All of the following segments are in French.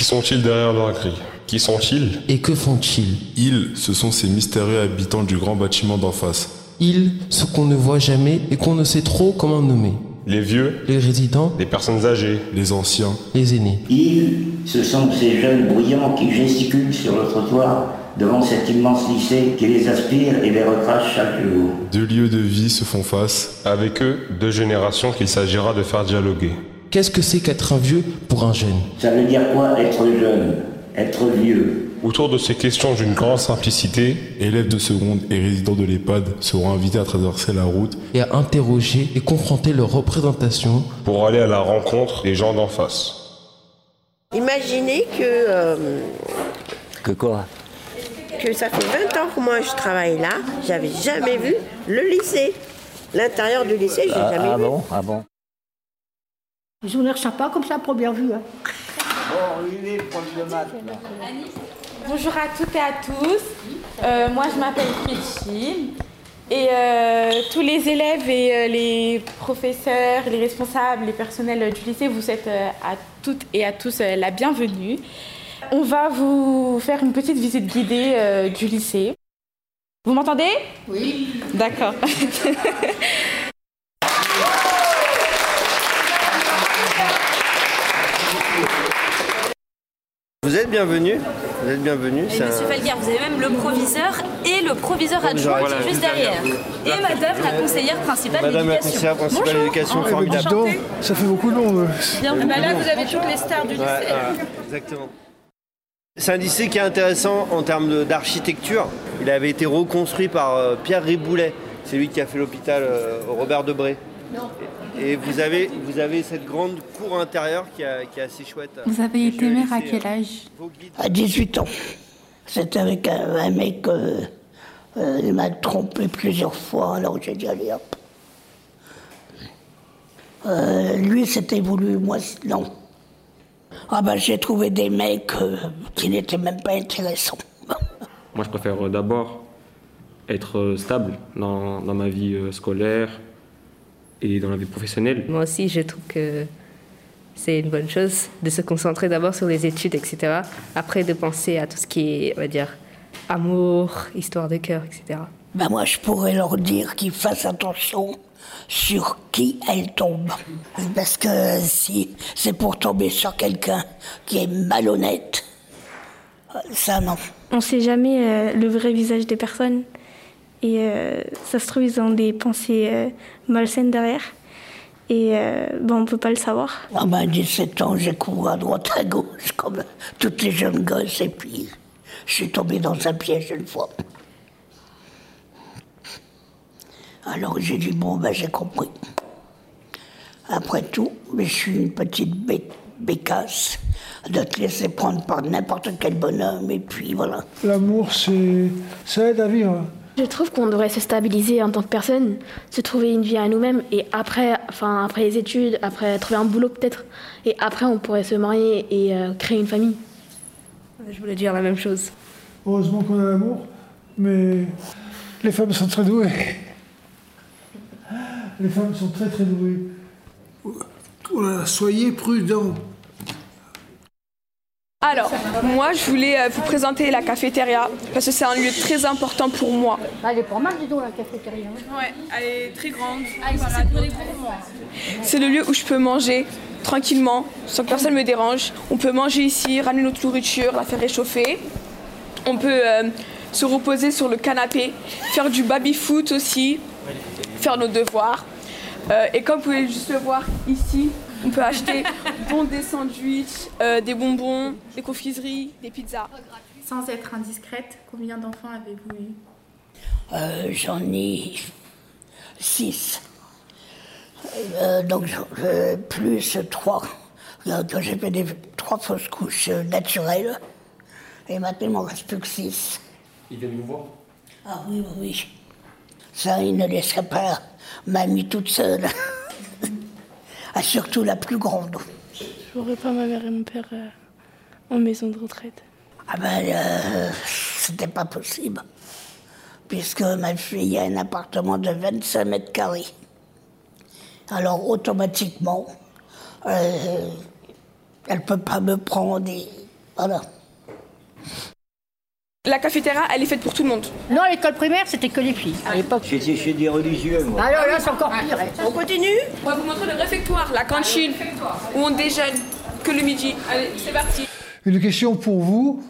Qui sont-ils derrière leur grille Qui sont-ils? Et que font-ils? Ils, ce sont ces mystérieux habitants du grand bâtiment d'en face. Ils, ce qu'on ne voit jamais et qu'on ne sait trop comment nommer. Les vieux? Les résidents, Les personnes âgées? Les anciens? les aînés? Ils, ce sont ces jeunes bruyants qui gesticulent sur le trottoir devant cet immense lycée qui les aspire et les recrache chaque jour. Deux lieux de vie se font face. Avec eux, deux générations qu'il s'agira de faire dialoguer. Qu'est-ce que c'est qu'être un vieux pour un jeune? Ça veut dire quoi être jeune? Être vieux. Autour de ces questions d'une grande simplicité, Élèves de seconde et résidents de l'EHPAD seront invités à traverser la route Et à interroger et confronter leurs représentations. pour aller à la rencontre des gens d'en face. Imaginez que, euh, Que quoi? que ça fait 20 ans que moi je travaille là, j'avais jamais vu le lycée. L'intérieur du lycée, j'ai ah, jamais ah vu. bon? Ah bon? Ils ont l'air sympas comme ça, à première vue. Hein. Bonjour à toutes et à tous. Euh, moi, je m'appelle Christine. Et euh, tous les élèves et euh, les professeurs, les responsables, les personnels du lycée, vous êtes euh, à toutes et à tous euh, la bienvenue. On va vous faire une petite visite guidée euh, du lycée. Vous m'entendez? Oui. D'accord. Vous êtes bienvenue. Vous êtes bienvenue. Et Monsieur Falguer, vous avez même le proviseur et le proviseur adjoint Voilà. qui est juste derrière. Et madame la conseillère principale Madame la conseillère principale d'éducation, formidable. ça fait beaucoup de monde. Bien, bah là vous avez toutes les stars du lycée. Ouais, ouais, exactement. C'est un lycée qui est intéressant en termes d'architecture. Il avait été reconstruit par euh, Pierre Riboulet. C'est lui qui a fait l'hôpital euh, Robert Debré. Et vous avez, vous avez cette grande cour intérieure qui, a- qui est assez chouette. Vous avez été mère à quel euh, âge. À 18 ans. C'était avec un, un mec, euh, euh, il m'a trompé plusieurs fois, alors j'ai dit allez hop. Euh, lui, c'était voulu, moi, non. Ah ben, j'ai trouvé des mecs euh, qui n'étaient même pas intéressants. Moi, je préfère d'abord être stable dans, dans ma vie scolaire et dans la vie professionnelle. Moi aussi, je trouve que c'est une bonne chose de se concentrer d'abord sur les études, etc. Après, de penser à tout ce qui est, on va dire, amour, histoire de cœur, etc. Ben moi, je pourrais leur dire qu'ils fassent attention sur qui elles tombent. Parce que si c'est pour tomber sur quelqu'un qui est malhonnête, ça non. On ne sait jamais euh, le vrai visage des personnes. Et euh, ça se trouve, ils ont des pensées euh, malsaines derrière. Et euh, ben, on ne peut pas le savoir. À ben, 17 ans, j'ai couru à droite, à gauche, comme toutes les jeunes gosses, et puis je suis tombé dans un piège une fois. Alors j'ai dit, bon, ben j'ai compris. Après tout, mais je suis une petite bé- bécasse de te laisser prendre par n'importe quel bonhomme, et puis voilà. L'amour, c'est ça aide à vivre. Je trouve qu'on devrait se stabiliser en tant que personne, se trouver une vie à nous-mêmes et après, enfin, après les études, après trouver un boulot peut-être. Et après, on pourrait se marier et euh, créer une famille. Je voulais dire la même chose. Heureusement qu'on a l'amour, mais les femmes sont très douées. Les femmes sont très très douées. Voilà, soyez prudents. Alors, moi, je voulais euh, vous présenter la cafétéria parce que c'est un lieu très important pour moi. Elle est pas mal, dis donc, la cafétéria. Ouais, elle est très grande. C'est le lieu où je peux manger tranquillement, sans que personne me dérange. On peut manger ici, ramener notre nourriture, la faire réchauffer. On peut euh, se reposer sur le canapé, faire du baby-foot aussi, faire nos devoirs. Euh, et comme vous pouvez juste le voir ici, on peut acheter bon, des sandwichs, euh, des bonbons, des confiseries, des pizzas. Sans être indiscrète, combien d'enfants avez-vous eu? Euh, J'en ai six. Euh, donc, euh, plus trois. J'ai fait des, trois fausses couches naturelles. Et maintenant, il m'en reste plus que six. Ils viennent nous voir? Ah oui, oui, oui. Ça, il ne laisserait pas mamie toute seule. ah, surtout la plus grande. J'aurais pas ma mère et mon père euh, en maison de retraite. Ah ben, euh, c'était pas possible. Puisque ma fille a un appartement de 25 mètres carrés. Alors, automatiquement, euh, elle peut pas me prendre et Voilà. La cafétéria, elle est faite pour tout le monde. Non, l'école primaire, c'était que les filles à l'époque. J'étais chez des religieux, moi. Alors là, c'est encore pire. On continue On va vous montrer le réfectoire, la cantine, où on déjeune que le midi. Allez, c'est parti. Une question pour vous,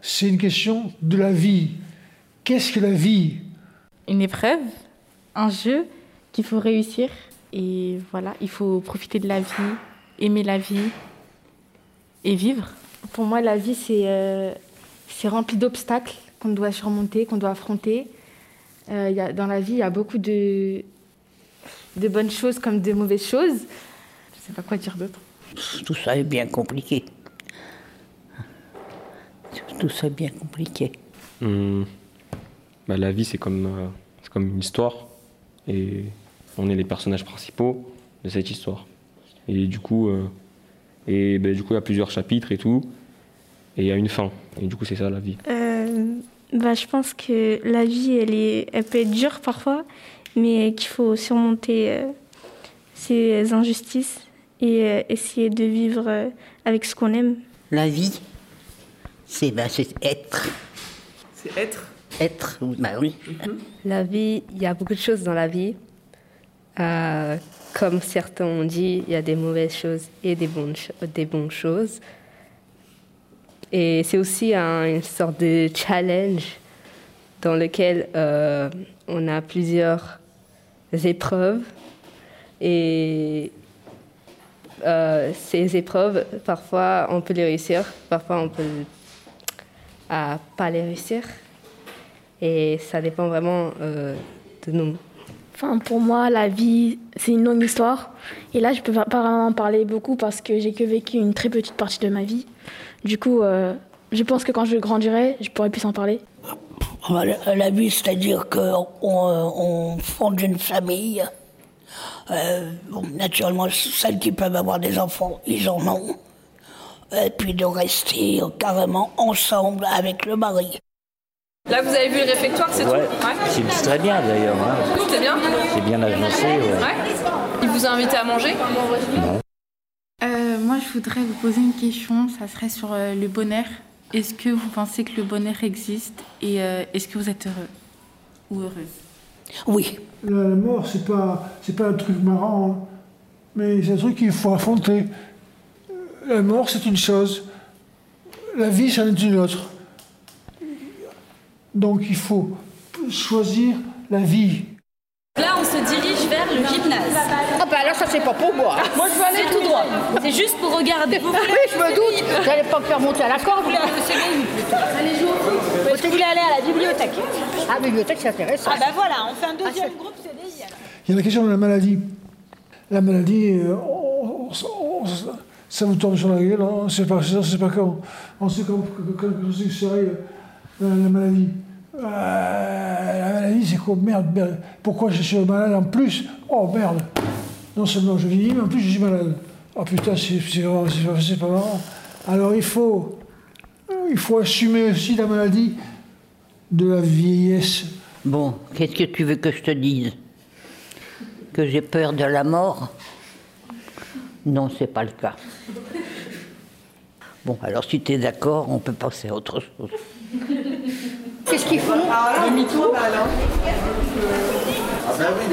c'est une question de la vie. Qu'est-ce que la vie? Une épreuve, un jeu qu'il faut réussir. Et voilà, il faut profiter de la vie, aimer la vie et vivre. Pour moi, la vie, c'est euh, c'est rempli d'obstacles qu'on doit surmonter, qu'on doit affronter. Euh, il y a- dans la vie, il y a beaucoup de, de bonnes choses comme de mauvaises choses. Je ne sais pas quoi dire d'autre. Tout ça est bien compliqué. Tout ça est bien compliqué. Hum, bah, la vie, c'est comme, euh, c'est comme une histoire. Et on est les personnages principaux de cette histoire. Et du coup, euh, et, bah, du coup, il y a plusieurs chapitres et tout. Et il y a une fin. Et du coup, c'est ça la vie. Euh, bah, je pense que la vie, elle, est, elle peut être dure parfois, mais qu'il faut surmonter euh, ces injustices et euh, essayer de vivre euh, avec ce qu'on aime. La vie, c'est c'est être. C'est être? Être, bah oui. La vie, il y a beaucoup de choses dans la vie. Euh, comme certains ont dit, il y a des mauvaises choses et des bonnes, cho- des bonnes choses. Et c'est aussi un- une sorte de challenge dans lequel euh, on a plusieurs épreuves. Et euh, ces épreuves, parfois on peut les réussir, parfois on peut à pas les réussir. Et ça dépend vraiment euh, de nous. Enfin, pour moi, la vie, c'est une longue histoire. Et là, je peux pas vraiment en parler beaucoup parce que j'ai que vécu une très petite partie de ma vie. Du coup, euh, je pense que quand je grandirai, je pourrai plus en parler. La, la vie, c'est-à-dire qu'on on fonde une famille. Euh, bon, naturellement, celles qui peuvent avoir des enfants, ils en ont. Et puis de rester carrément ensemble avec le mari. Là, vous avez vu le réfectoire, c'est Ouais, tout Ouais. c'est très bien d'ailleurs. hein. C'est bien C'est bien agencé. ouais. Ouais. Il vous a invité à manger? Non. Moi, je voudrais vous poser une question. Ça serait sur euh, le bonheur. Est-ce que vous pensez que le bonheur existe et euh, est-ce que vous êtes heureux ou heureuse? Oui. La, la mort, c'est pas, c'est pas un truc marrant, hein. mais c'est un truc qu'il faut affronter. La mort, c'est une chose. La vie, c'en est une autre. Donc il faut choisir la vie. Là, on se dirige vers le gymnase. Ah bah alors ça c'est pas pour moi. Moi, je veux aller tout droit. C'est juste pour regarder. oui, je me doute. Vous n'allez pas me faire monter à la corde. Vous voulez Parce que vous voulez aller à la bibliothèque. Ah, la bibliothèque, c'est intéressant. Ah bah voilà, on fait un deuxième groupe CDI alors. Il y a la question de la maladie. La maladie, euh, on- on- on- ça vous tombe sur la gueule, on ne sait pas, on sait pas quand. On sait quand, quand, quand c'est que ça arrive, la, la maladie. Euh, la maladie, c'est quoi Merde, merde. Pourquoi je suis malade en plus? Oh merde Non seulement je vieillis, mais en plus je suis malade. Oh putain, c'est pas marrant. Alors il faut, il faut assumer aussi la maladie de la vieillesse. Bon, qu'est-ce que tu veux que je te dise? Que j'ai peur de la mort? Non, c'est pas le cas. Bon, alors si tu es d'accord, on peut passer à autre chose. Qu'est-ce qu'ils font Demi-tour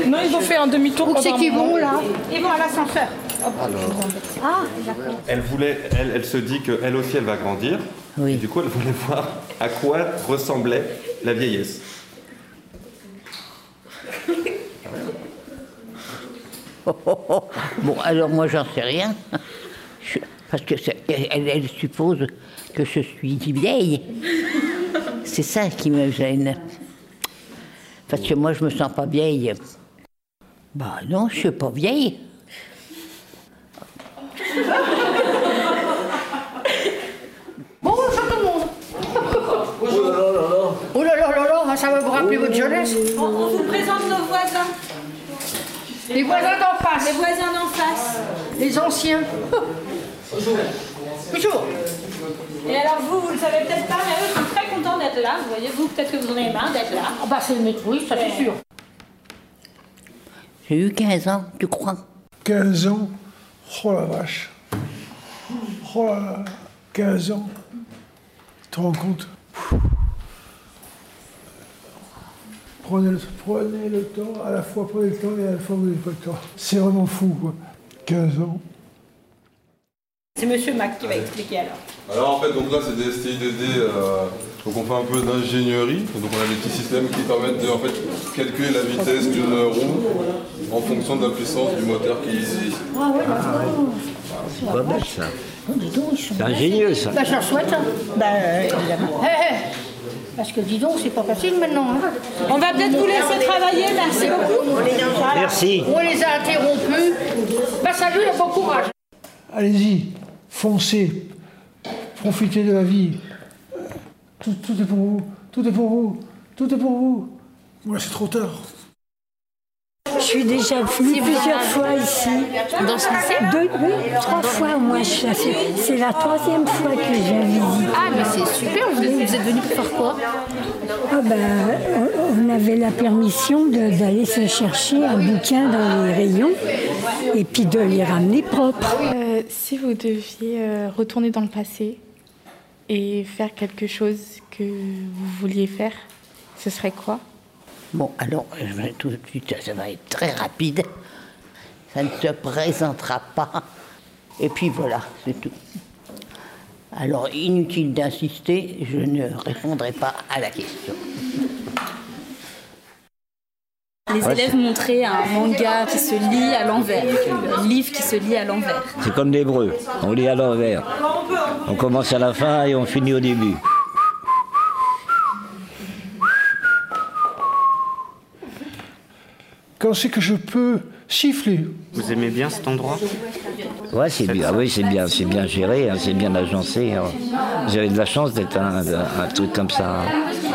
Non, ils ont fait un demi-tour. Où c'est qu'ils vont là Ils vont à l'ascenseur. Ah, d'accord. Elle voulait, elle, elle se dit qu'elle aussi, elle va grandir. Et du coup, elle voulait voir à quoi ressemblait la vieillesse. Oh, oh, oh. Bon, alors moi, j'en sais rien. Je- parce que elle suppose que je suis vieille. C'est ça qui me gêne. Parce que moi, je me sens pas vieille. Bah non, je suis pas vieille. Bonjour tout le monde. Oh là là là là, ça va vous rappeler votre jeunesse? On, on vous présente nos voisins. Les voisins d'en face. Les voisins d'en face. Les anciens. Bonjour. Et alors vous, vous le savez peut-être pas, mais eux d'être là. Vous voyez, vous, peut-être que vous en avez marre d'être là. Ah bah c'est le métro, oui, ça c'est sûr. J'ai eu 15 ans, tu crois? 15 ans? Oh la vache Oh là là 15 ans te rends compte? Prenez le, prenez le temps, à la fois prenez le temps et à la fois vous n'avez pas le temps. C'est vraiment fou, quoi. 15 ans. C'est Monsieur Mac qui va expliquer alors. Alors en fait, donc là c'est des STIDD, euh, donc on fait un peu d'ingénierie. Donc on a des petits systèmes qui permettent de en fait, calculer la vitesse d'une roue en fonction de la puissance du moteur qui est ici. Ah C'est pas bête ça. C'est ingénieux ça. Bah, je leur souhaite. hein. Bah, euh, évidemment. Hé, hé. Parce que dis donc, c'est pas facile maintenant. hein. On va peut-être vous laisser travailler, merci beaucoup. Merci. On les a interrompus. Bah, salut et bon courage. Allez-y, foncez, profitez de la vie. Tout, tout est pour vous, tout est pour vous, tout est pour vous. Moi, c'est trop tard. Je suis déjà venue plusieurs fois ici. Dans ce lycée Deux, oui, trois fois au moins. je suis assez- C'est la troisième fois que je viens visiter. Ah, mais c'est super, vous, vous êtes venu pour faire quoi? Ah ben, on- avait la permission de- d'aller se chercher un bouquin dans les rayons et puis de les ramener propres. Euh, si vous deviez euh, retourner dans le passé et faire quelque chose que vous vouliez faire, ce serait quoi? Bon, alors, je vais tout de suite, ça va être très rapide. Ça ne se présentera pas. Et puis voilà, c'est tout. Alors, inutile d'insister, je ne répondrai pas à la question. Les Ouais, élèves montraient un manga qui se lit à l'envers, un livre qui se lit à l'envers. C'est comme l'hébreu. On lit à l'envers. On commence à la fin et on finit au début. Quand c'est que je peux siffler Vous aimez bien cet endroit Ouais, c'est bien. Oui, c'est bien, c'est bien géré, hein, c'est bien agencé. hein. J'avais de la chance d'être un, un truc comme ça.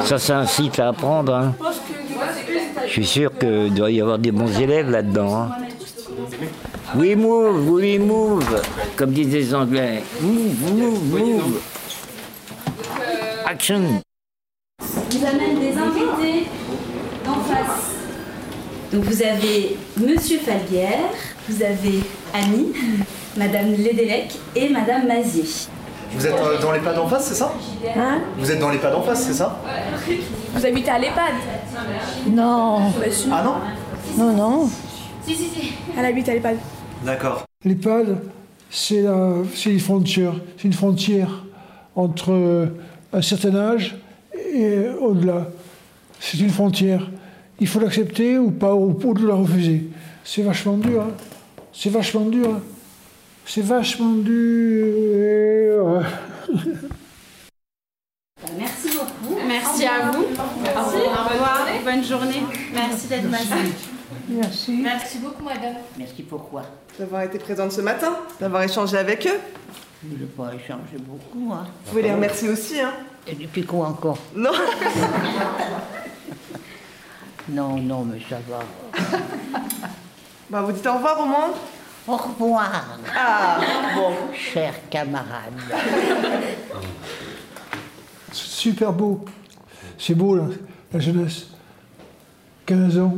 Ça, c'est un site à apprendre. hein. Je suis sûr qu'il doit y avoir des bons élèves là-dedans. We move, we move, comme disent les Anglais. Move, move, move. Action. vous amène des invités en face. Donc vous avez Monsieur Falguière, vous avez Annie, Madame Lédélec et Madame Mazier. Vous êtes euh, dans les pas d'en face, c'est ça Hein Vous êtes dans les pas d'en face, c'est ça Vous habitez à l'EHPAD Non. Ah non Non, non. Si, si, si. Elle habite à l'EHPAD. D'accord. L'EHPAD, c'est une frontière, c'est une frontière entre un certain âge et au-delà. C'est une frontière. Il faut l'accepter ou pas, ou, ou de la refuser. C'est vachement dur. hein. C'est vachement dur. hein. C'est vachement dur. Merci beaucoup. Merci à vous. Merci. Au revoir. Bonne journée. Merci d'être venue. Merci. Merci beaucoup, madame. Merci pourquoi D'avoir été présente ce matin, d'avoir échangé avec eux. Je n'ai pas échangé beaucoup. Hein. Vous pouvez les remercier aussi. Hein. Et depuis quoi encore? Non. Non, non, mais ça va. Bah, vous dites au revoir au moins Au revoir. Ah, bon. Chers camarades. C'est super beau. C'est beau, là, la jeunesse. 15 ans.